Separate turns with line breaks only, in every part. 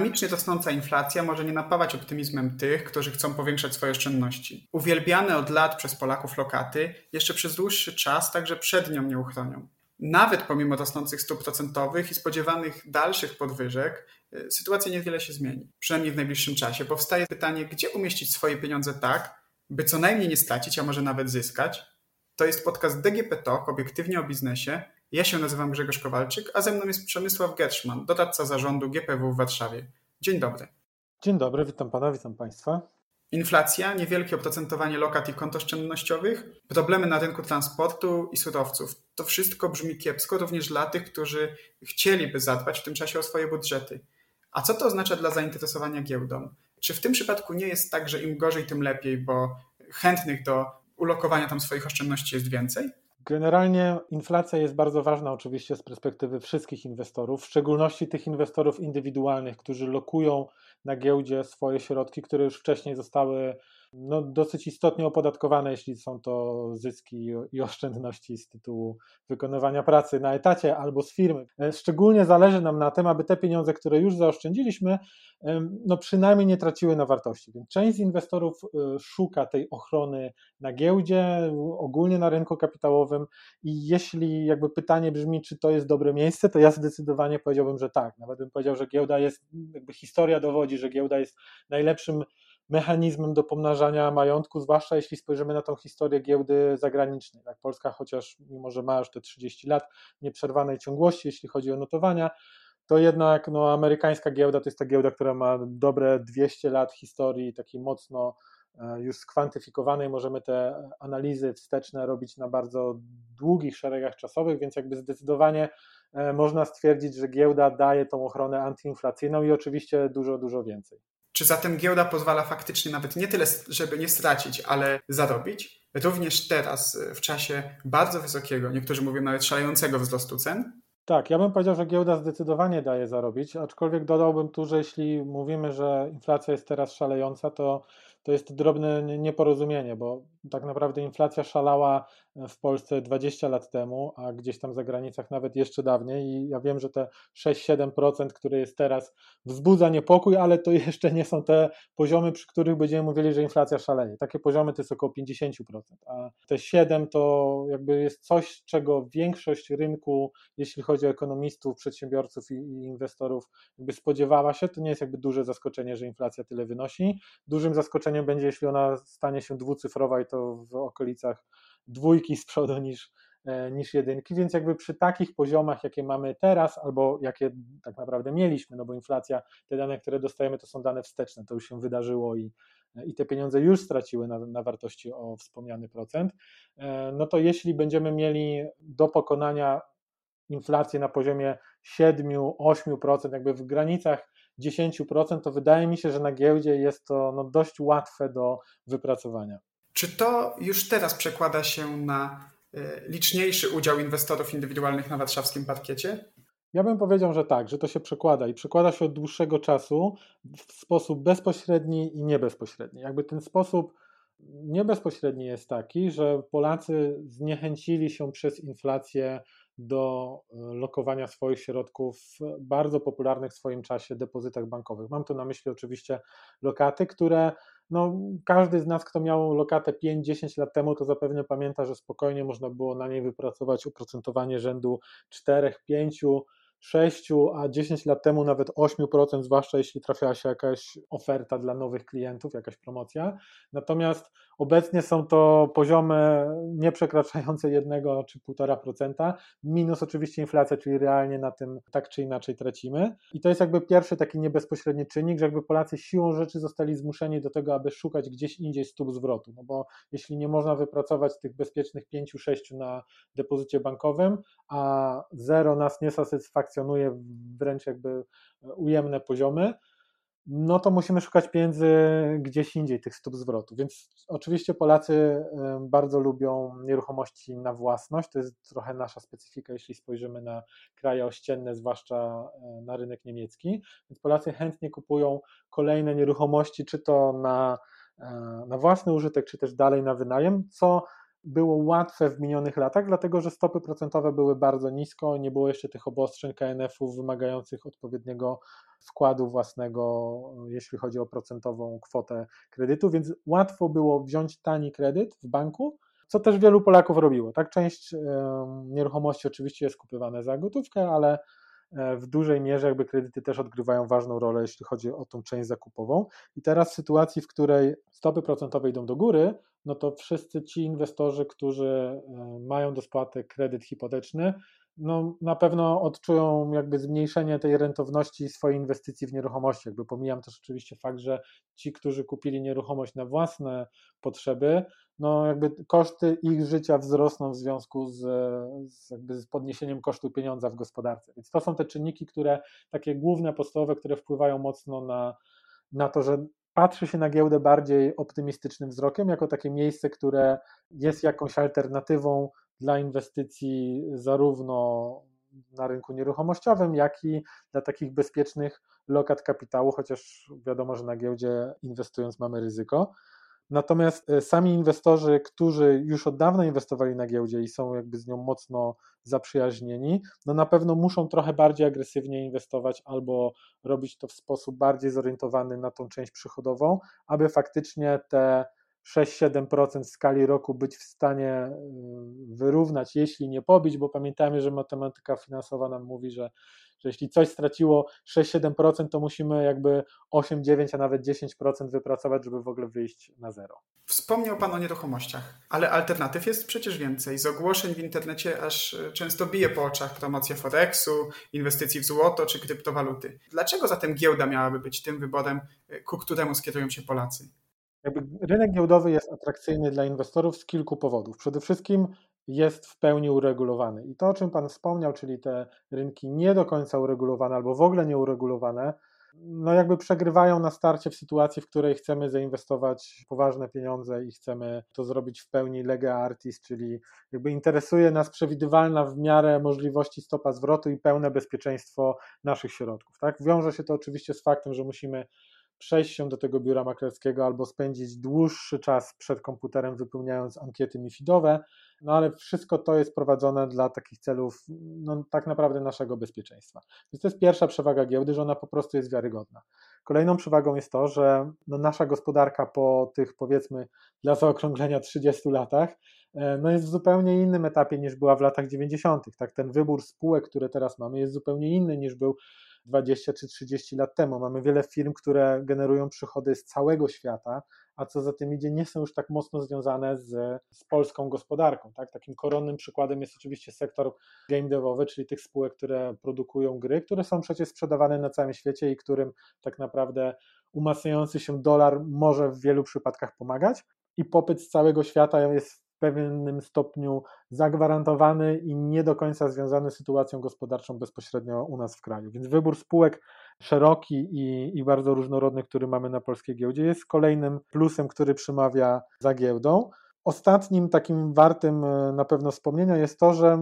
Dynamicznie rosnąca inflacja może nie napawać optymizmem tych, którzy chcą powiększać swoje oszczędności. Uwielbiane od lat przez Polaków lokaty jeszcze przez dłuższy czas także przed nią nie uchronią. Nawet pomimo rosnących stóp procentowych i spodziewanych dalszych podwyżek, y, sytuacja niewiele się zmieni. Przynajmniej w najbliższym czasie. Powstaje pytanie, gdzie umieścić swoje pieniądze tak, by co najmniej nie stracić, a może nawet zyskać. To jest podcast DGP Talk, obiektywnie o biznesie. Ja się nazywam Grzegorz Kowalczyk, a ze mną jest Przemysław Gerszman, doradca zarządu GPW w Warszawie. Dzień dobry.
Dzień dobry, witam pana, witam państwa.
Inflacja, niewielkie oprocentowanie lokat i kont oszczędnościowych, problemy na rynku transportu i surowców. To wszystko brzmi kiepsko również dla tych, którzy chcieliby zadbać w tym czasie o swoje budżety. A co to oznacza dla zainteresowania giełdą? Czy w tym przypadku nie jest tak, że im gorzej, tym lepiej, bo chętnych do ulokowania tam swoich oszczędności jest więcej?
Generalnie inflacja jest bardzo ważna oczywiście z perspektywy wszystkich inwestorów, w szczególności tych inwestorów indywidualnych, którzy lokują na giełdzie swoje środki, które już wcześniej zostały no, dosyć istotnie opodatkowane, jeśli są to zyski i oszczędności z tytułu wykonywania pracy na etacie albo z firmy. E, szczególnie zależy nam na tym, aby te pieniądze, które już zaoszczędziliśmy, no przynajmniej nie traciły na wartości. Więc część z inwestorów e, szuka tej ochrony na giełdzie, ogólnie na rynku kapitałowym i jeśli jakby pytanie brzmi, czy to jest dobre miejsce, to ja zdecydowanie powiedziałbym, że tak. Nawet bym powiedział, że giełda jest, jakby historia dowodzi, że giełda jest najlepszym mechanizmem do pomnażania majątku, zwłaszcza jeśli spojrzymy na tą historię giełdy zagranicznej. Tak, Polska, chociaż mimo, że ma już te 30 lat nieprzerwanej ciągłości, jeśli chodzi o notowania, to jednak no, amerykańska giełda to jest ta giełda, która ma dobre 200 lat historii, takiej mocno e, już skwantyfikowanej. Możemy te analizy wsteczne robić na bardzo długich szeregach czasowych, więc jakby zdecydowanie e, można stwierdzić, że giełda daje tą ochronę antyinflacyjną i oczywiście dużo, dużo więcej.
Czy zatem giełda pozwala faktycznie nawet nie tyle, żeby nie stracić, ale zarobić? Również teraz, w czasie bardzo wysokiego, niektórzy mówią nawet szalejącego wzrostu cen?
Tak, ja bym powiedział, że giełda zdecydowanie daje zarobić, aczkolwiek dodałbym tu, że jeśli mówimy, że inflacja jest teraz szalejąca, to to jest drobne nieporozumienie, bo tak naprawdę inflacja szalała w Polsce 20 lat temu, a gdzieś tam za granicach nawet jeszcze dawniej i ja wiem, że te 6-7%, które jest teraz wzbudza niepokój, ale to jeszcze nie są te poziomy, przy których będziemy mówili, że inflacja szaleje. Takie poziomy to jest około 50%, a te 7 to jakby jest coś, czego większość rynku, jeśli chodzi o ekonomistów, przedsiębiorców i, i inwestorów, jakby spodziewała się, to nie jest jakby duże zaskoczenie, że inflacja tyle wynosi. Dużym zaskoczeniem będzie, jeśli ona stanie się dwucyfrowa i to w okolicach dwójki z przodu niż, e, niż jedynki, więc jakby przy takich poziomach, jakie mamy teraz, albo jakie tak naprawdę mieliśmy, no bo inflacja, te dane, które dostajemy, to są dane wsteczne, to już się wydarzyło i, i te pieniądze już straciły na, na wartości o wspomniany procent, e, no to jeśli będziemy mieli do pokonania inflację na poziomie 7-8%, jakby w granicach 10%, to wydaje mi się, że na giełdzie jest to no, dość łatwe do wypracowania.
Czy to już teraz przekłada się na e, liczniejszy udział inwestorów indywidualnych na warszawskim parkiecie?
Ja bym powiedział, że tak, że to się przekłada i przekłada się od dłuższego czasu w sposób bezpośredni i niebezpośredni. Jakby ten sposób niebezpośredni jest taki, że Polacy zniechęcili się przez inflację do e, lokowania swoich środków w bardzo popularnych w swoim czasie depozytach bankowych. Mam tu na myśli oczywiście lokaty, które no, każdy z nas, kto miał lokatę 5-10 lat temu, to zapewne pamięta, że spokojnie można było na niej wypracować oprocentowanie rzędu 4-5 6, a 10 lat temu nawet 8%, zwłaszcza jeśli trafiała się jakaś oferta dla nowych klientów, jakaś promocja. Natomiast obecnie są to poziomy nie przekraczające 1 czy 1,5%, minus oczywiście inflacja, czyli realnie na tym tak czy inaczej tracimy. I to jest jakby pierwszy taki niebezpośredni czynnik, że jakby Polacy siłą rzeczy zostali zmuszeni do tego, aby szukać gdzieś indziej stóp zwrotu. No bo jeśli nie można wypracować tych bezpiecznych 5-6 na depozycie bankowym, a zero nas nie satysfakcjonuje, akcjonuje wręcz jakby ujemne poziomy, no to musimy szukać pieniędzy gdzieś indziej, tych stóp zwrotu. Więc oczywiście Polacy bardzo lubią nieruchomości na własność. To jest trochę nasza specyfika, jeśli spojrzymy na kraje ościenne, zwłaszcza na rynek niemiecki. Więc Polacy chętnie kupują kolejne nieruchomości, czy to na, na własny użytek, czy też dalej na wynajem, co było łatwe w minionych latach, dlatego że stopy procentowe były bardzo nisko, nie było jeszcze tych obostrzeń KNF-ów wymagających odpowiedniego wkładu własnego, jeśli chodzi o procentową kwotę kredytu, więc łatwo było wziąć tani kredyt w banku, co też wielu Polaków robiło. Tak, część nieruchomości oczywiście jest kupywane za gotówkę, ale e, w dużej mierze jakby kredyty też odgrywają ważną rolę, jeśli chodzi o tą część zakupową. I teraz w sytuacji, w której stopy procentowe idą do góry, no to wszyscy ci inwestorzy, którzy e, mają do spłaty kredyt hipoteczny, no na pewno odczują jakby zmniejszenie tej rentowności swojej inwestycji w nieruchomości. Jakby pomijam też oczywiście fakt, że ci, którzy kupili nieruchomość na własne potrzeby, no jakby koszty ich życia wzrosną w związku z, z, jakby z podniesieniem kosztu pieniądza w gospodarce. Więc to są te czynniki, które takie główne, podstawowe, które wpływają mocno na, na to, że patrzy się na giełdę bardziej optymistycznym wzrokiem, jako takie miejsce, które jest jakąś alternatywą dla inwestycji zarówno na rynku nieruchomościowym, jak i dla takich bezpiecznych lokat kapitału, chociaż wiadomo, że na giełdzie inwestując mamy ryzyko. Natomiast e, sami inwestorzy, którzy już od dawna inwestowali na giełdzie i są jakby z nią mocno zaprzyjaźnieni, no na pewno muszą trochę bardziej agresywnie inwestować albo robić to w sposób bardziej zorientowany na tą część przychodową, aby faktycznie te 6-7% w skali roku być w stanie y, wyrównać, jeśli nie pobić, bo pamiętajmy, że matematyka finansowa nam mówi, że, że jeśli coś straciło 6-7%, to musimy jakby 8-9, a nawet 10% wypracować, żeby w ogóle wyjść na zero.
Wspomniał Pan o nieruchomościach, ale alternatyw jest przecież więcej. Z ogłoszeń w internecie aż y, często bije po oczach promocja Forexu, inwestycji w złoto czy kryptowaluty. Dlaczego zatem giełda miałaby być tym wyborem, y, ku któremu skierują się Polacy?
Jakby rynek giełdowy jest atrakcyjny dla inwestorów z kilku powodów. Przede wszystkim jest w pełni uregulowany. I to, o czym Pan wspomniał, czyli te rynki nie do końca uregulowane albo w ogóle nieuregulowane, no jakby przegrywają na starcie w sytuacji, w której chcemy zainwestować poważne pieniądze i chcemy to zrobić w pełni lega artis, czyli jakby interesuje nas przewidywalna w miarę możliwości stopa zwrotu i pełne bezpieczeństwo naszych środków. Tak? Wiąże się to oczywiście z faktem, że musimy przejść się do tego biura maklerskiego albo spędzić dłuższy czas przed komputerem wypełniając ankiety MIFIDowe, no ale wszystko to jest prowadzone dla takich celów no, tak naprawdę naszego bezpieczeństwa. Więc to jest pierwsza przewaga giełdy, że ona po prostu jest wiarygodna. Kolejną przewagą jest to, że no, nasza gospodarka po tych powiedzmy dla zaokrąglenia 30 latach e, no jest w zupełnie innym etapie niż była w latach 90. Tak, ten wybór spółek, które teraz mamy, jest zupełnie inny niż był 20 czy 30 lat temu. Mamy wiele firm, które generują przychody z całego świata, a co za tym idzie, nie są już tak mocno związane z, z polską gospodarką. Tak? Takim koronnym przykładem jest oczywiście sektor game devowy, czyli tych spółek, które produkują gry, które są przecież sprzedawane na całym świecie i którym tak naprawdę umacniający się dolar może w wielu przypadkach pomagać. I popyt z całego świata jest pewnym stopniu zagwarantowany i nie do końca związany z sytuacją gospodarczą bezpośrednio u nas w kraju. Więc wybór spółek szeroki i, i bardzo różnorodny, który mamy na polskiej giełdzie, jest kolejnym plusem, który przemawia za giełdą. Ostatnim takim wartym e, na pewno wspomnienia jest to, że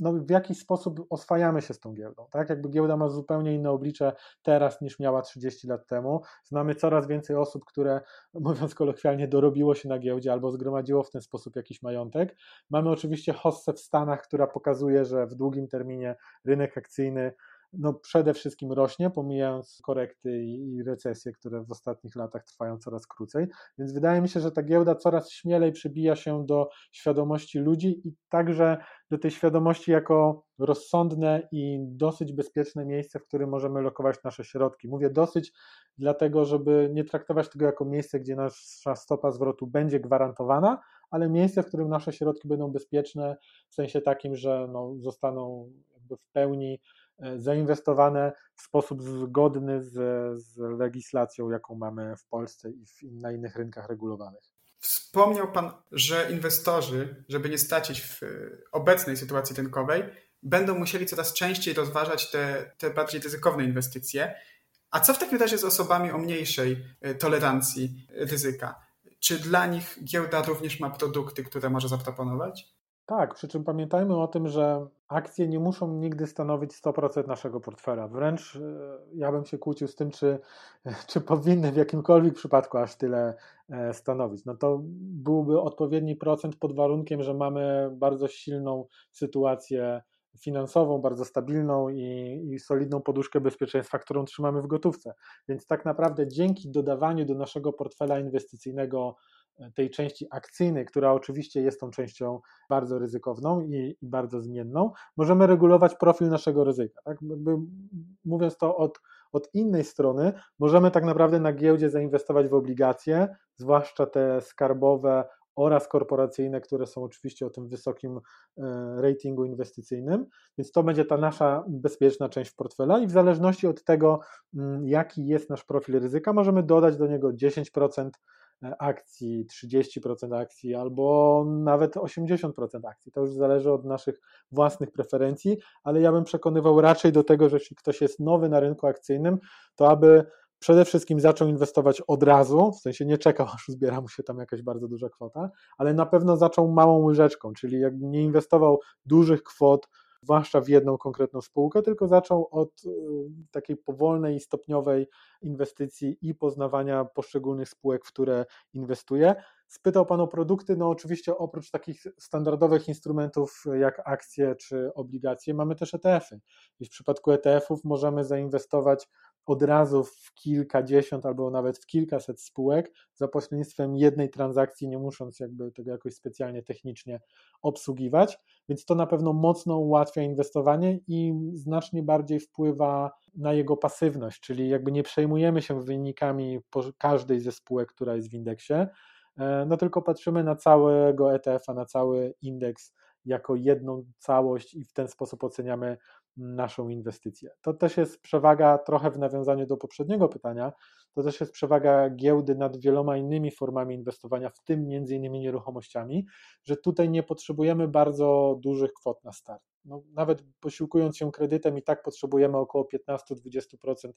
no, w jakiś sposób oswajamy się z tą giełdą. Tak? Jakby giełda ma zupełnie inne oblicze teraz niż miała 30 lat temu. Znamy coraz więcej osób, które, mówiąc kolokwialnie, dorobiło się na giełdzie albo zgromadziło w ten sposób jakiś majątek. Mamy oczywiście hossę w Stanach, która pokazuje, że w długim terminie rynek akcyjny no przede wszystkim rośnie, pomijając korekty i recesje, które w ostatnich latach trwają coraz krócej. Więc wydaje mi się, że ta giełda coraz śmielej przybija się do świadomości ludzi i także do tej świadomości jako rozsądne i dosyć bezpieczne miejsce, w którym możemy lokować nasze środki. Mówię dosyć, dlatego żeby nie traktować tego jako miejsce, gdzie nasza stopa zwrotu będzie gwarantowana, ale miejsce, w którym nasze środki będą bezpieczne, w sensie takim, że no, zostaną w pełni zainwestowane w sposób zgodny z, z legislacją, jaką mamy w Polsce i w, na innych rynkach regulowanych.
Wspomniał Pan, że inwestorzy, żeby nie stracić w obecnej sytuacji rynkowej, będą musieli coraz częściej rozważać te, te bardziej ryzykowne inwestycje. A co w takim razie z osobami o mniejszej e, tolerancji ryzyka? Czy dla nich giełda również ma produkty, które może zaproponować?
Tak, przy czym pamiętajmy o tym, że akcje nie muszą nigdy stanowić 100% naszego portfela. Wręcz e, ja bym się kłócił z tym, czy, czy powinny w jakimkolwiek przypadku aż tyle e, stanowić. No to byłby odpowiedni procent pod warunkiem, że mamy bardzo silną sytuację finansową, bardzo stabilną i, i, solidną poduszkę bezpieczeństwa, którą trzymamy w gotówce. Więc tak naprawdę dzięki dodawaniu do naszego portfela inwestycyjnego tej części akcyjnej, która oczywiście jest tą częścią bardzo ryzykowną i, bardzo zmienną, możemy regulować profil naszego ryzyka. Tak? Mówiąc to od, od innej strony, możemy tak naprawdę na giełdzie zainwestować w obligacje, zwłaszcza te skarbowe oraz korporacyjne, które są oczywiście o tym wysokim e, ratingu inwestycyjnym, więc to będzie ta nasza bezpieczna część portfela i w zależności od tego, mm, jaki jest nasz profil ryzyka, możemy dodać do niego 10% akcji, 30% akcji albo nawet 80% akcji. To już zależy od naszych własnych preferencji, ale ja bym przekonywał raczej do tego, że jeśli ktoś jest nowy na rynku akcyjnym, to aby przede wszystkim zaczął inwestować od razu, w sensie nie czekał, aż zbiera mu się tam jakaś bardzo duża kwota, ale na pewno zaczął małą łyżeczką, czyli jak nie inwestował dużych kwot zwłaszcza w jedną konkretną spółkę, tylko zaczął od y, takiej powolnej i stopniowej inwestycji i poznawania poszczególnych spółek, w które inwestuje. Spytał Pan o produkty, no oczywiście oprócz takich standardowych instrumentów jak akcje czy obligacje, mamy też ETF-y. I w przypadku ETF-ów możemy zainwestować od razu w kilkadziesiąt albo nawet w kilkaset spółek za pośrednictwem jednej transakcji, nie musząc jakby tego jakoś specjalnie technicznie obsługiwać, więc to na pewno mocno ułatwia inwestowanie i znacznie bardziej wpływa na jego pasywność, czyli jakby nie przejmujemy się wynikami każdej ze spółek, która jest w indeksie, e, no tylko patrzymy na całego ETF-a, na cały indeks jako jedną całość i w ten sposób oceniamy naszą inwestycję. To też jest przewaga, trochę w nawiązaniu do poprzedniego pytania, to też jest przewaga giełdy nad wieloma innymi formami inwestowania, w tym między innymi nieruchomościami, że tutaj nie potrzebujemy bardzo dużych kwot na start. No, nawet posiłkując się kredytem i tak potrzebujemy około 15-20%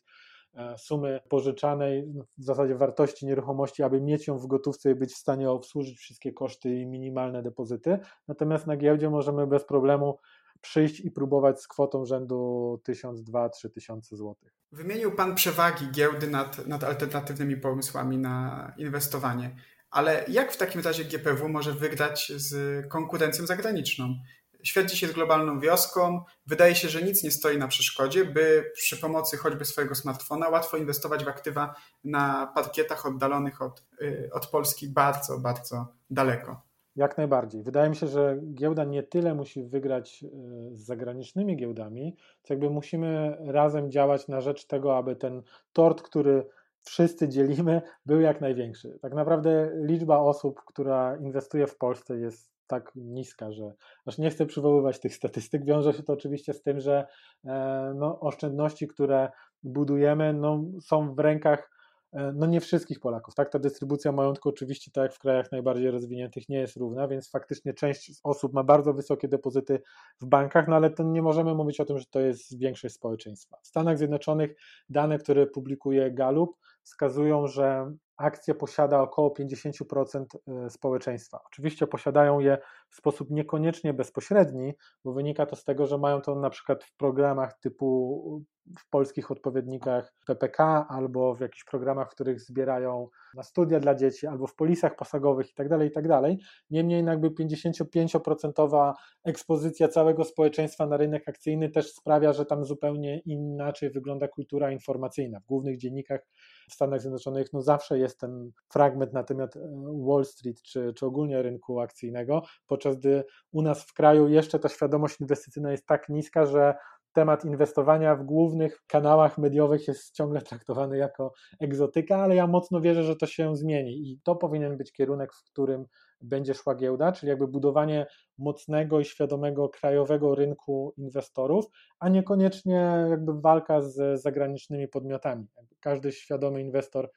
e, sumy pożyczanej, w zasadzie wartości nieruchomości, aby mieć ją w gotówce i być w stanie obsłużyć wszystkie koszty i minimalne depozyty. Natomiast na giełdzie możemy bez problemu przyjść i próbować z kwotą rzędu 1000, 2, 3 tysiące złotych.
Wymienił Pan przewagi giełdy nad, nad alternatywnymi pomysłami na inwestowanie, ale jak w takim razie GPW może wygrać z konkurencją zagraniczną? Świat dziś jest globalną wioską. Wydaje się, że nic nie stoi na przeszkodzie, by przy pomocy choćby swojego smartfona łatwo inwestować w aktywa na parkietach oddalonych od, y, od Polski bardzo, bardzo daleko.
Jak najbardziej. Wydaje mi się, że giełda nie tyle musi wygrać e, z zagranicznymi giełdami, co jakby musimy razem działać na rzecz tego, aby ten tort, który wszyscy dzielimy, był jak największy. Tak naprawdę liczba osób, która inwestuje w Polsce jest tak niska, że aż nie chcę przywoływać tych statystyk. Wiąże się to oczywiście z tym, że e, no, oszczędności, które budujemy, no, są w rękach no nie wszystkich Polaków. Tak, ta dystrybucja majątku oczywiście, tak jak w krajach najbardziej rozwiniętych, nie jest równa, więc faktycznie część osób ma bardzo wysokie depozyty w bankach, no ale to nie możemy mówić o tym, że to jest większość społeczeństwa. W Stanach Zjednoczonych dane, które publikuje Gallup, wskazują, że akcje posiada około 50% e, społeczeństwa. Oczywiście posiadają je w sposób niekoniecznie bezpośredni, bo wynika to z tego, że mają to na przykład w programach typu w polskich odpowiednikach PPK albo w jakichś programach, w których zbierają na studia dla dzieci, albo w polisach posagowych itd., tak itd. Tak Niemniej jakby 55% ekspozycja całego społeczeństwa na rynek akcyjny też sprawia, że tam zupełnie inaczej wygląda kultura informacyjna. W głównych dziennikach w Stanach Zjednoczonych no zawsze jest ten fragment na temat e, Wall Street czy, czy ogólnie rynku akcyjnego, podczas gdy u nas w kraju jeszcze ta świadomość inwestycyjna jest tak niska, że temat inwestowania w głównych kanałach mediowych jest ciągle traktowany jako egzotyka, ale ja mocno wierzę, że to się zmieni i to powinien być kierunek, w którym będzie szła giełda, czyli jakby budowanie mocnego i świadomego krajowego rynku inwestorów, a niekoniecznie jakby walka z zagranicznymi podmiotami. Każdy świadomy inwestor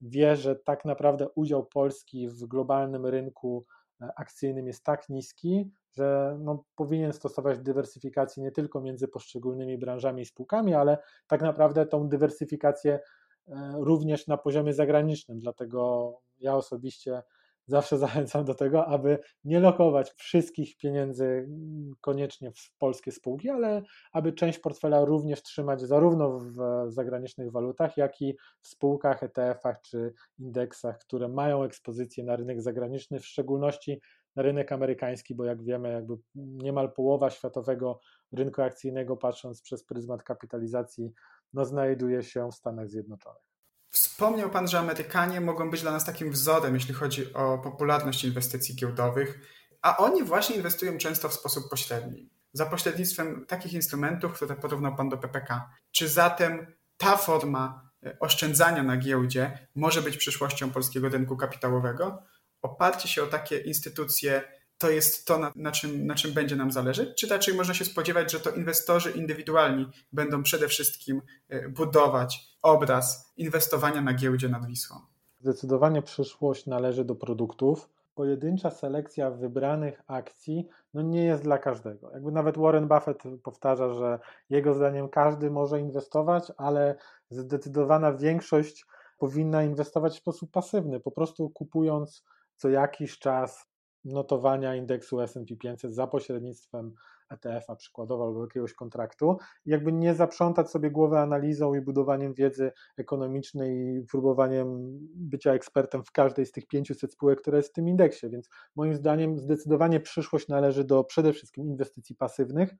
wie, że tak naprawdę udział Polski w globalnym rynku e, akcyjnym jest tak niski, że no, powinien stosować dywersyfikację nie tylko między poszczególnymi branżami i spółkami, ale tak naprawdę tą dywersyfikację e, również na poziomie zagranicznym. Dlatego ja osobiście zawsze zachęcam do tego, aby nie lokować wszystkich pieniędzy mm, koniecznie w polskie spółki, ale aby część portfela również trzymać zarówno w zagranicznych walutach, jak i w spółkach, ETF-ach czy indeksach, które mają ekspozycję na rynek zagraniczny, w szczególności na rynek amerykański, bo jak wiemy, jakby niemal połowa światowego rynku akcyjnego, patrząc przez pryzmat kapitalizacji, no, znajduje się w Stanach Zjednoczonych.
Wspomniał Pan, że Amerykanie mogą być dla nas takim wzorem, jeśli chodzi o popularność inwestycji giełdowych, a oni właśnie inwestują często w sposób pośredni, za pośrednictwem takich instrumentów, które porównał Pan do PPK. Czy zatem ta forma e, oszczędzania na giełdzie może być przyszłością polskiego rynku kapitałowego? Oparcie się o takie instytucje to jest to, na, na, czym, na czym będzie nam zależeć? Czy raczej można się spodziewać, że to inwestorzy indywidualni będą przede wszystkim e, budować obraz inwestowania na giełdzie nad Wisłą?
Zdecydowanie przyszłość należy do produktów. Pojedyncza selekcja wybranych akcji no nie jest dla każdego. Jakby nawet Warren Buffett powtarza, że jego zdaniem każdy może inwestować, ale zdecydowana większość powinna inwestować w sposób pasywny, po prostu kupując co jakiś czas notowania indeksu S&P 500 za pośrednictwem ETF-a przykładowo albo jakiegoś kontraktu, jakby nie zaprzątać sobie głowy analizą i budowaniem wiedzy ekonomicznej i próbowaniem bycia ekspertem w każdej z tych 500 spółek, które jest w tym indeksie, więc moim zdaniem zdecydowanie przyszłość należy do przede wszystkim inwestycji pasywnych,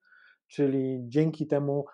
czyli dzięki temu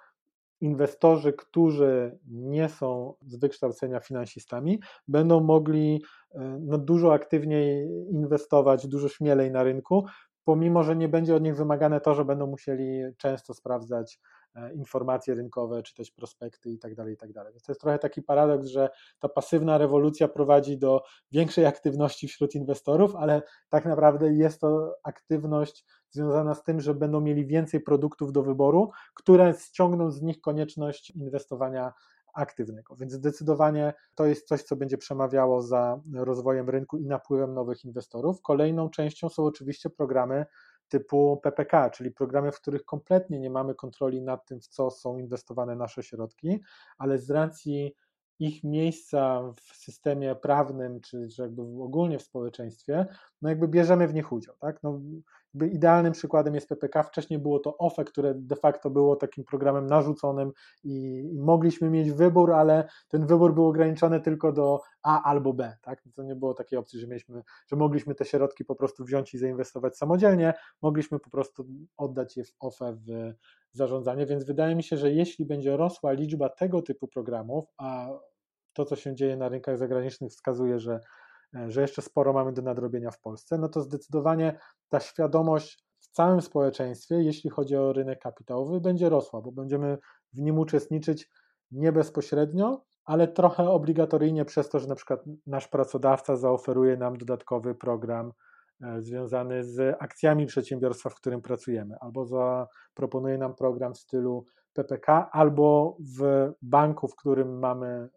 inwestorzy, którzy nie są z wykształcenia finansistami, będą mogli e, no, dużo aktywniej inwestować, dużo śmielej na rynku, pomimo że nie będzie od nich wymagane to, że będą musieli często sprawdzać e, informacje rynkowe, czytać prospekty itd., tak itd. Tak Więc to jest trochę taki paradoks, że ta pasywna rewolucja prowadzi do większej aktywności wśród inwestorów, ale tak naprawdę jest to aktywność związana z tym, że będą mieli więcej produktów do wyboru, które ściągną z nich konieczność inwestowania aktywnego. Więc zdecydowanie to jest coś, co będzie przemawiało za rozwojem rynku i napływem nowych inwestorów. Kolejną częścią są oczywiście programy typu PPK, czyli programy, w których kompletnie nie mamy kontroli nad tym, w co są inwestowane nasze środki, ale z racji ich miejsca w systemie prawnym, czy, jakby ogólnie w społeczeństwie, no jakby bierzemy w nich udział. Tak? No, jakby idealnym przykładem jest PPK. Wcześniej było to OFE, które de facto było takim programem narzuconym i, i mogliśmy mieć wybór, ale ten wybór był ograniczony tylko do A albo B. Tak? To nie było takiej opcji, że, mieliśmy, że mogliśmy te środki po prostu wziąć i zainwestować samodzielnie. Mogliśmy po prostu oddać je w OFE w zarządzanie, więc wydaje mi się, że jeśli będzie rosła liczba tego typu programów, a to, co się dzieje na rynkach zagranicznych, wskazuje, że, że jeszcze sporo mamy do nadrobienia w Polsce, no to zdecydowanie ta świadomość w całym społeczeństwie, jeśli chodzi o rynek kapitałowy, będzie rosła, bo będziemy w nim uczestniczyć nie bezpośrednio, ale trochę obligatoryjnie przez to, że na przykład nasz pracodawca zaoferuje nam dodatkowy program e, związany z akcjami przedsiębiorstwa, w którym pracujemy, albo zaproponuje nam program w stylu PPK, albo w banku, w którym mamy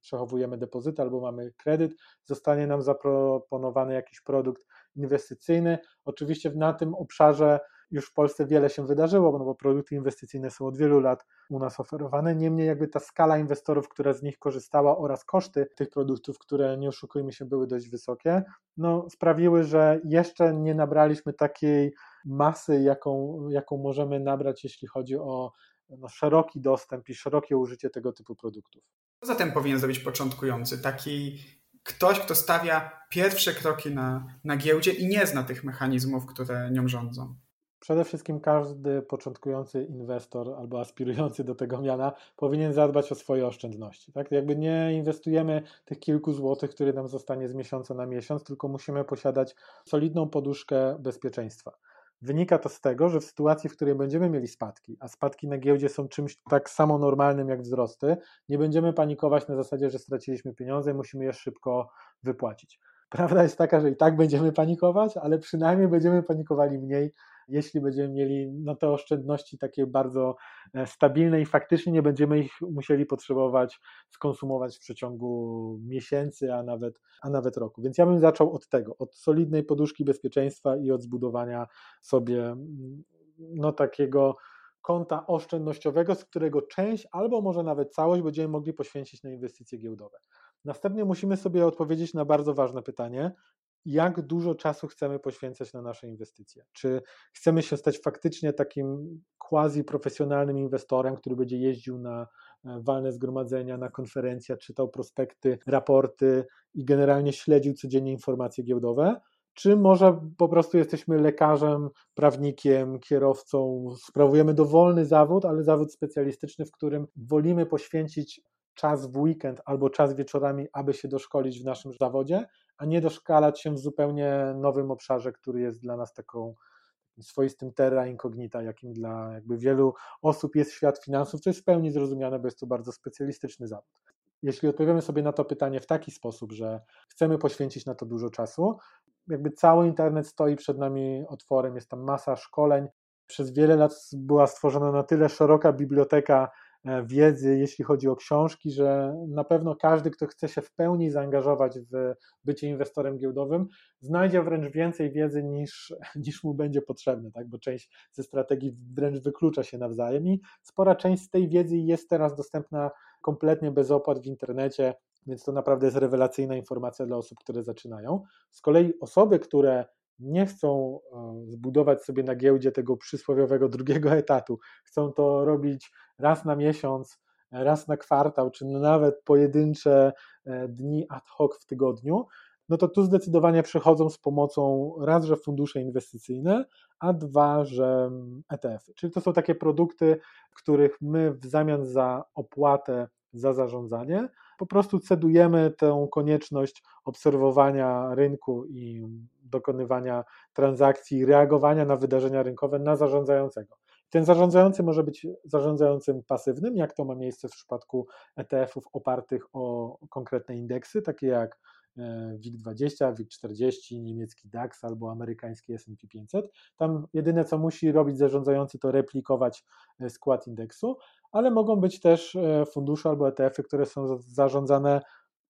przechowujemy depozyty albo mamy kredyt, zostanie nam zaproponowany jakiś produkt inwestycyjny. Oczywiście na tym obszarze już w Polsce wiele się wydarzyło, no bo produkty inwestycyjne są od wielu lat u nas oferowane. Niemniej jakby ta skala inwestorów, która z nich korzystała oraz koszty tych produktów, które nie oszukujmy się były dość wysokie, no sprawiły, że jeszcze nie nabraliśmy takiej masy, jaką, jaką możemy nabrać, jeśli chodzi o no, szeroki dostęp i szerokie użycie tego typu produktów.
Co zatem powinien zrobić początkujący? Taki ktoś, kto stawia pierwsze kroki na, na giełdzie i nie zna tych mechanizmów, które nią rządzą.
Przede wszystkim każdy początkujący inwestor albo aspirujący do tego miana powinien zadbać o swoje oszczędności. Tak? Jakby nie inwestujemy tych kilku złotych, które nam zostanie z miesiąca na miesiąc, tylko musimy posiadać solidną poduszkę bezpieczeństwa. Wynika to z tego, że w sytuacji, w której będziemy mieli spadki, a spadki na giełdzie są czymś tak samo normalnym jak wzrosty, nie będziemy panikować na zasadzie, że straciliśmy pieniądze i musimy je szybko wypłacić. Prawda jest taka, że i tak będziemy panikować, ale przynajmniej będziemy panikowali mniej jeśli będziemy mieli no, te oszczędności takie bardzo e, stabilne i faktycznie nie będziemy ich musieli potrzebować skonsumować w przeciągu miesięcy, a nawet, a nawet roku. Więc ja bym zaczął od tego, od solidnej poduszki bezpieczeństwa i od zbudowania sobie no, takiego konta oszczędnościowego, z którego część albo może nawet całość będziemy mogli poświęcić na inwestycje giełdowe. Następnie musimy sobie odpowiedzieć na bardzo ważne pytanie, jak dużo czasu chcemy poświęcać na nasze inwestycje. Czy chcemy się stać faktycznie takim quasi profesjonalnym inwestorem, który będzie jeździł na e, walne zgromadzenia, na konferencje, czytał prospekty, raporty i generalnie śledził codziennie informacje giełdowe, czy może po prostu jesteśmy lekarzem, prawnikiem, kierowcą, sprawujemy dowolny zawód, ale zawód specjalistyczny, w którym wolimy poświęcić czas w weekend albo czas wieczorami, aby się doszkolić w naszym zawodzie, a nie doszkalać się w zupełnie nowym obszarze, który jest dla nas taką swoistym terra incognita, jakim dla jakby wielu osób jest świat finansów, co jest w pełni zrozumiane, bo jest to bardzo specjalistyczny zawód. Jeśli odpowiemy sobie na to pytanie w taki sposób, że chcemy poświęcić na to dużo czasu, jakby cały internet stoi przed nami otworem, jest tam masa szkoleń. Przez wiele lat była stworzona na tyle szeroka biblioteka wiedzy, jeśli chodzi o książki, że na pewno każdy, kto chce się w pełni zaangażować w bycie inwestorem giełdowym, znajdzie wręcz więcej wiedzy niż, niż mu będzie potrzebne, tak? bo część ze strategii wręcz wyklucza się nawzajem i spora część z tej wiedzy jest teraz dostępna kompletnie bez opłat w internecie. Więc to naprawdę jest rewelacyjna informacja dla osób, które zaczynają. Z kolei osoby, które nie chcą e, zbudować sobie na giełdzie tego przysłowiowego drugiego etatu, chcą to robić raz na miesiąc, raz na kwartał, czy nawet pojedyncze e, dni ad hoc w tygodniu, no to tu zdecydowanie przychodzą z pomocą raz, że fundusze inwestycyjne, a dwa, że ETF-y. Czyli to są takie produkty, których my w zamian za opłatę za zarządzanie po prostu cedujemy tę konieczność obserwowania rynku i dokonywania transakcji, reagowania na wydarzenia rynkowe na zarządzającego. Ten zarządzający może być zarządzającym pasywnym, jak to ma miejsce w przypadku ETF-ów opartych o konkretne indeksy, takie jak e, WIG20, WIG40, niemiecki DAX albo amerykański S&P 500. Tam jedyne co musi robić zarządzający to replikować e, skład indeksu, ale mogą być też e, fundusze albo ETF-y, które są zarządzane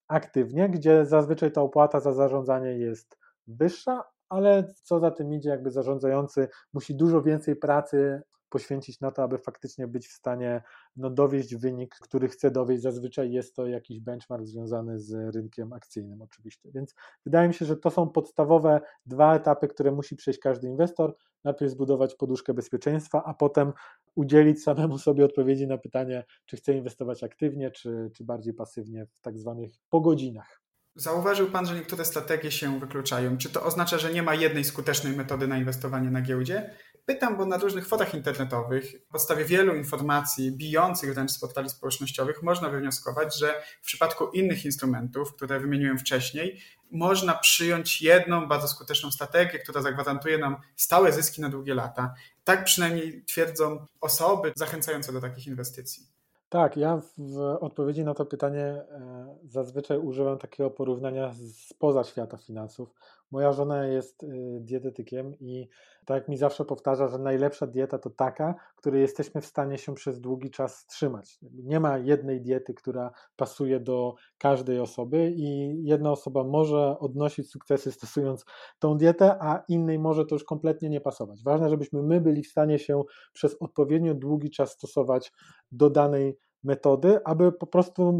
aktywnie, gdzie zazwyczaj ta opłata za zarządzanie jest wyższa, ale co za tym idzie, jakby zarządzający musi dużo więcej pracy poświęcić na to, aby faktycznie być w stanie no, dowieść wynik, który chce dowieść. Zazwyczaj jest to jakiś benchmark związany z rynkiem akcyjnym, oczywiście. Więc wydaje mi się, że to są podstawowe dwa etapy, które musi przejść każdy inwestor. Najpierw zbudować poduszkę bezpieczeństwa, a potem udzielić samemu sobie odpowiedzi na pytanie, czy chce inwestować aktywnie, czy, czy bardziej pasywnie w tak zwanych pogodzinach.
Zauważył Pan, że niektóre strategie się wykluczają. Czy to oznacza, że nie ma jednej skutecznej metody na inwestowanie na giełdzie? Pytam, bo na różnych fotach internetowych, w podstawie wielu informacji bijących wręcz z portali społecznościowych, można wywnioskować, że w przypadku innych instrumentów, które wymieniłem wcześniej, można przyjąć jedną bardzo skuteczną strategię, która zagwarantuje nam stałe zyski na długie lata. Tak przynajmniej twierdzą osoby zachęcające do takich inwestycji.
Tak, ja w odpowiedzi na to pytanie e, zazwyczaj używam takiego porównania spoza świata finansów. Moja żona jest y, dietetykiem i tak mi zawsze powtarza, że najlepsza dieta to taka, której jesteśmy w stanie się przez długi czas trzymać. Nie ma jednej diety, która pasuje do każdej osoby i jedna osoba może odnosić sukcesy stosując tą dietę, a innej może to już kompletnie nie pasować. Ważne, żebyśmy my byli w stanie się przez odpowiednio długi czas stosować do danej metody, aby po prostu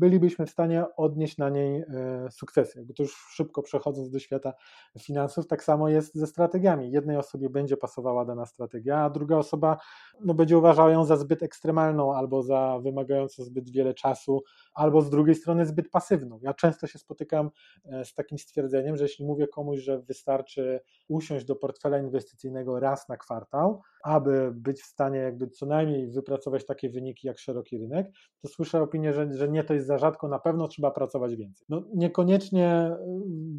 bylibyśmy w stanie odnieść na niej e, sukcesy. Jakby to już szybko przechodząc do świata finansów, tak samo jest ze strategiami. Jednej osobie będzie pasowała dana strategia, a druga osoba no, będzie uważała ją za zbyt ekstremalną albo za wymagającą zbyt wiele czasu, albo z drugiej strony zbyt pasywną. Ja często się spotykam e, z takim stwierdzeniem, że jeśli mówię komuś, że wystarczy usiąść do portfela inwestycyjnego raz na kwartał, aby być w stanie jakby co najmniej wypracować takie wyniki jak szeroki rynek, to słyszę opinię, że, że nie to jest za rzadko, na pewno trzeba pracować więcej. No, niekoniecznie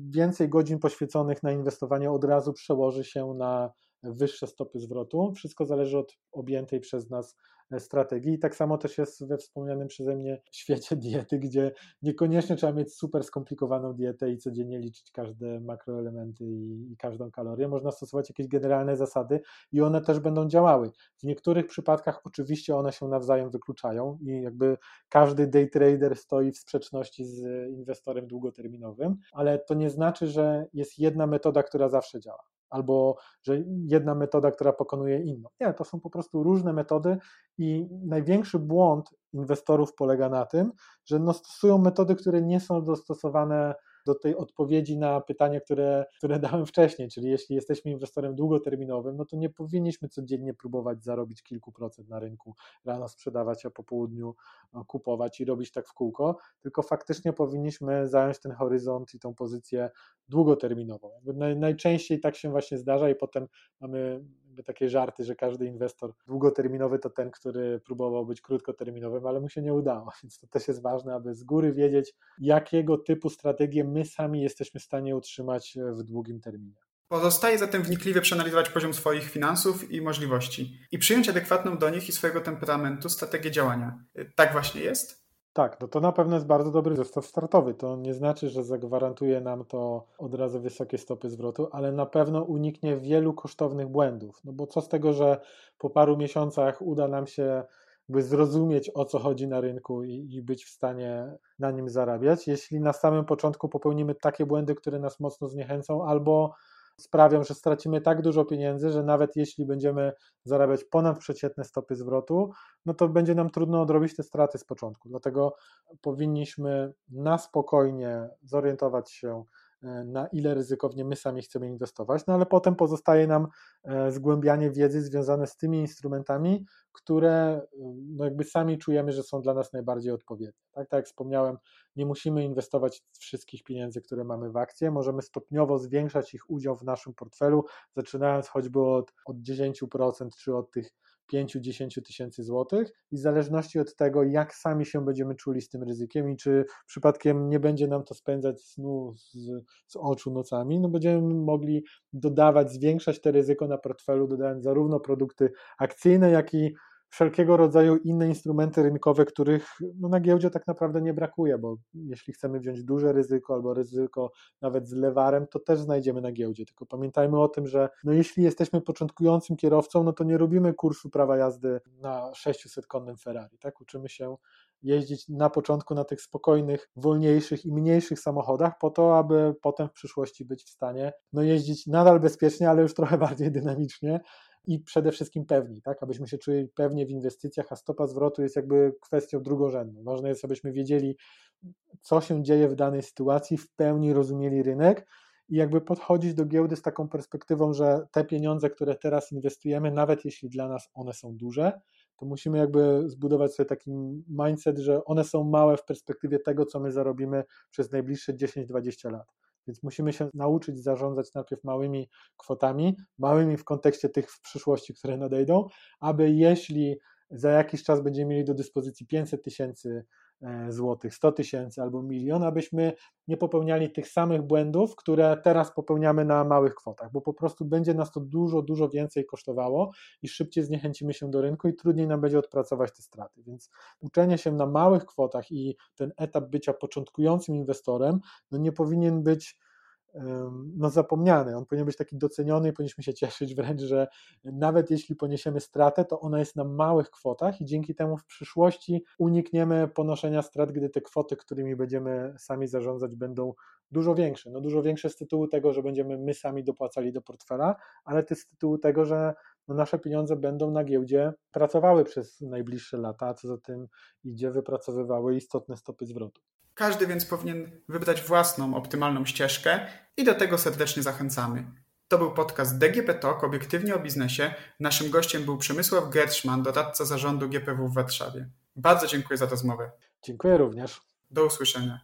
więcej godzin poświęconych na inwestowanie od razu przełoży się na wyższe stopy zwrotu. Wszystko zależy od objętej przez nas strategii. I tak samo też jest we wspomnianym przeze mnie świecie diety, gdzie niekoniecznie trzeba mieć super skomplikowaną dietę i codziennie liczyć każde makroelementy i, i każdą kalorię. Można stosować jakieś generalne zasady i one też będą działały. W niektórych przypadkach oczywiście one się nawzajem wykluczają i jakby każdy day trader stoi w sprzeczności z inwestorem długoterminowym, ale to nie znaczy, że jest jedna metoda, która zawsze działa albo że jedna metoda, która pokonuje inną. Nie, to są po prostu różne metody i największy błąd inwestorów polega na tym, że no stosują metody, które nie są dostosowane do tej odpowiedzi na pytanie, które, które dałem wcześniej, czyli jeśli jesteśmy inwestorem długoterminowym, no to nie powinniśmy codziennie próbować zarobić kilku procent na rynku, rano sprzedawać, a po południu no, kupować i robić tak w kółko, tylko faktycznie powinniśmy zająć ten horyzont i tą pozycję długoterminową. Najczęściej tak się właśnie zdarza i potem mamy takie żarty, że każdy inwestor długoterminowy to ten, który próbował być krótkoterminowym, ale mu się nie udało, więc to też jest ważne, aby z góry wiedzieć, jakiego typu strategię my sami jesteśmy w stanie utrzymać w długim terminie.
Pozostaje zatem wnikliwie przeanalizować poziom swoich finansów i możliwości i przyjąć adekwatną do nich i swojego temperamentu strategię działania. Tak właśnie jest?
Tak, no to na pewno jest bardzo dobry zestaw startowy. To nie znaczy, że zagwarantuje nam to od razu wysokie stopy zwrotu, ale na pewno uniknie wielu kosztownych błędów. No bo co z tego, że po paru miesiącach uda nam się by zrozumieć o co chodzi na rynku i, i, być w stanie na nim zarabiać, jeśli na samym początku popełnimy takie błędy, które nas mocno zniechęcą, albo sprawią, że stracimy tak dużo pieniędzy, że nawet jeśli będziemy zarabiać ponadprzeciętne stopy zwrotu, no to będzie nam trudno odrobić te straty z początku. Dlatego powinniśmy na spokojnie zorientować się, na ile ryzykownie my sami chcemy inwestować, no ale potem pozostaje nam e, zgłębianie wiedzy związane z tymi instrumentami, które e, no jakby sami czujemy, że są dla nas najbardziej odpowiednie. Tak, tak jak wspomniałem, nie musimy inwestować wszystkich pieniędzy, które mamy w akcje, możemy stopniowo zwiększać ich udział w naszym portfelu, zaczynając choćby od, od 10% czy od tych 5-10 tysięcy złotych i w zależności od tego, jak sami się będziemy czuli z tym ryzykiem i czy przypadkiem nie będzie nam to spędzać snu z, z oczu nocami, no będziemy mogli dodawać, zwiększać te ryzyko na portfelu, dodając zarówno produkty akcyjne, jak i wszelkiego rodzaju inne instrumenty rynkowe, których no, na giełdzie tak naprawdę nie brakuje, bo jeśli chcemy wziąć duże ryzyko albo ryzyko nawet z lewarem, to też znajdziemy na giełdzie. Tylko pamiętajmy o tym, że no, jeśli jesteśmy początkującym kierowcą, no to nie robimy kursu prawa jazdy na 600-konnym Ferrari. Tak? Uczymy się jeździć na początku na tych spokojnych, wolniejszych i mniejszych samochodach, po to, aby potem w przyszłości być w stanie no, jeździć nadal bezpiecznie, ale już trochę bardziej dynamicznie, i przede wszystkim pewni, tak, abyśmy się czuli pewnie w inwestycjach, a stopa zwrotu jest jakby kwestią drugorzędną. Ważne jest, abyśmy wiedzieli, co się dzieje w danej sytuacji, w pełni rozumieli rynek i jakby podchodzić do giełdy z taką perspektywą, że te pieniądze, które teraz inwestujemy, nawet jeśli dla nas one są duże, to musimy jakby zbudować sobie taki mindset, że one są małe w perspektywie tego, co my zarobimy przez najbliższe 10-20 lat. Więc musimy się nauczyć zarządzać najpierw małymi kwotami, małymi w kontekście tych w przyszłości, które nadejdą, aby jeśli za jakiś czas będziemy mieli do dyspozycji 500 tysięcy złotych, 100 tysięcy albo milion, abyśmy nie popełniali tych samych błędów, które teraz popełniamy na małych kwotach, bo po prostu będzie nas to dużo, dużo więcej kosztowało i szybciej zniechęcimy się do rynku i trudniej nam będzie odpracować te straty. Więc uczenie się na małych kwotach i ten etap bycia początkującym inwestorem no nie powinien być no, zapomniany. On powinien być taki doceniony i powinniśmy się cieszyć wręcz, że nawet jeśli poniesiemy stratę, to ona jest na małych kwotach i dzięki temu w przyszłości unikniemy ponoszenia strat, gdy te kwoty, którymi będziemy sami zarządzać, będą dużo większe. No dużo większe z tytułu tego, że będziemy my sami dopłacali do portfela, ale też z tytułu tego, że no nasze pieniądze będą na giełdzie pracowały przez najbliższe lata, a co za tym idzie, wypracowywały istotne stopy zwrotu.
Każdy więc powinien wybrać własną, optymalną ścieżkę i do tego serdecznie zachęcamy. To był podcast DGP Talk, obiektywnie o biznesie. Naszym gościem był Przemysław Gerszman, doradca zarządu GPW w Warszawie. Bardzo dziękuję za rozmowę.
Dziękuję również.
Do usłyszenia.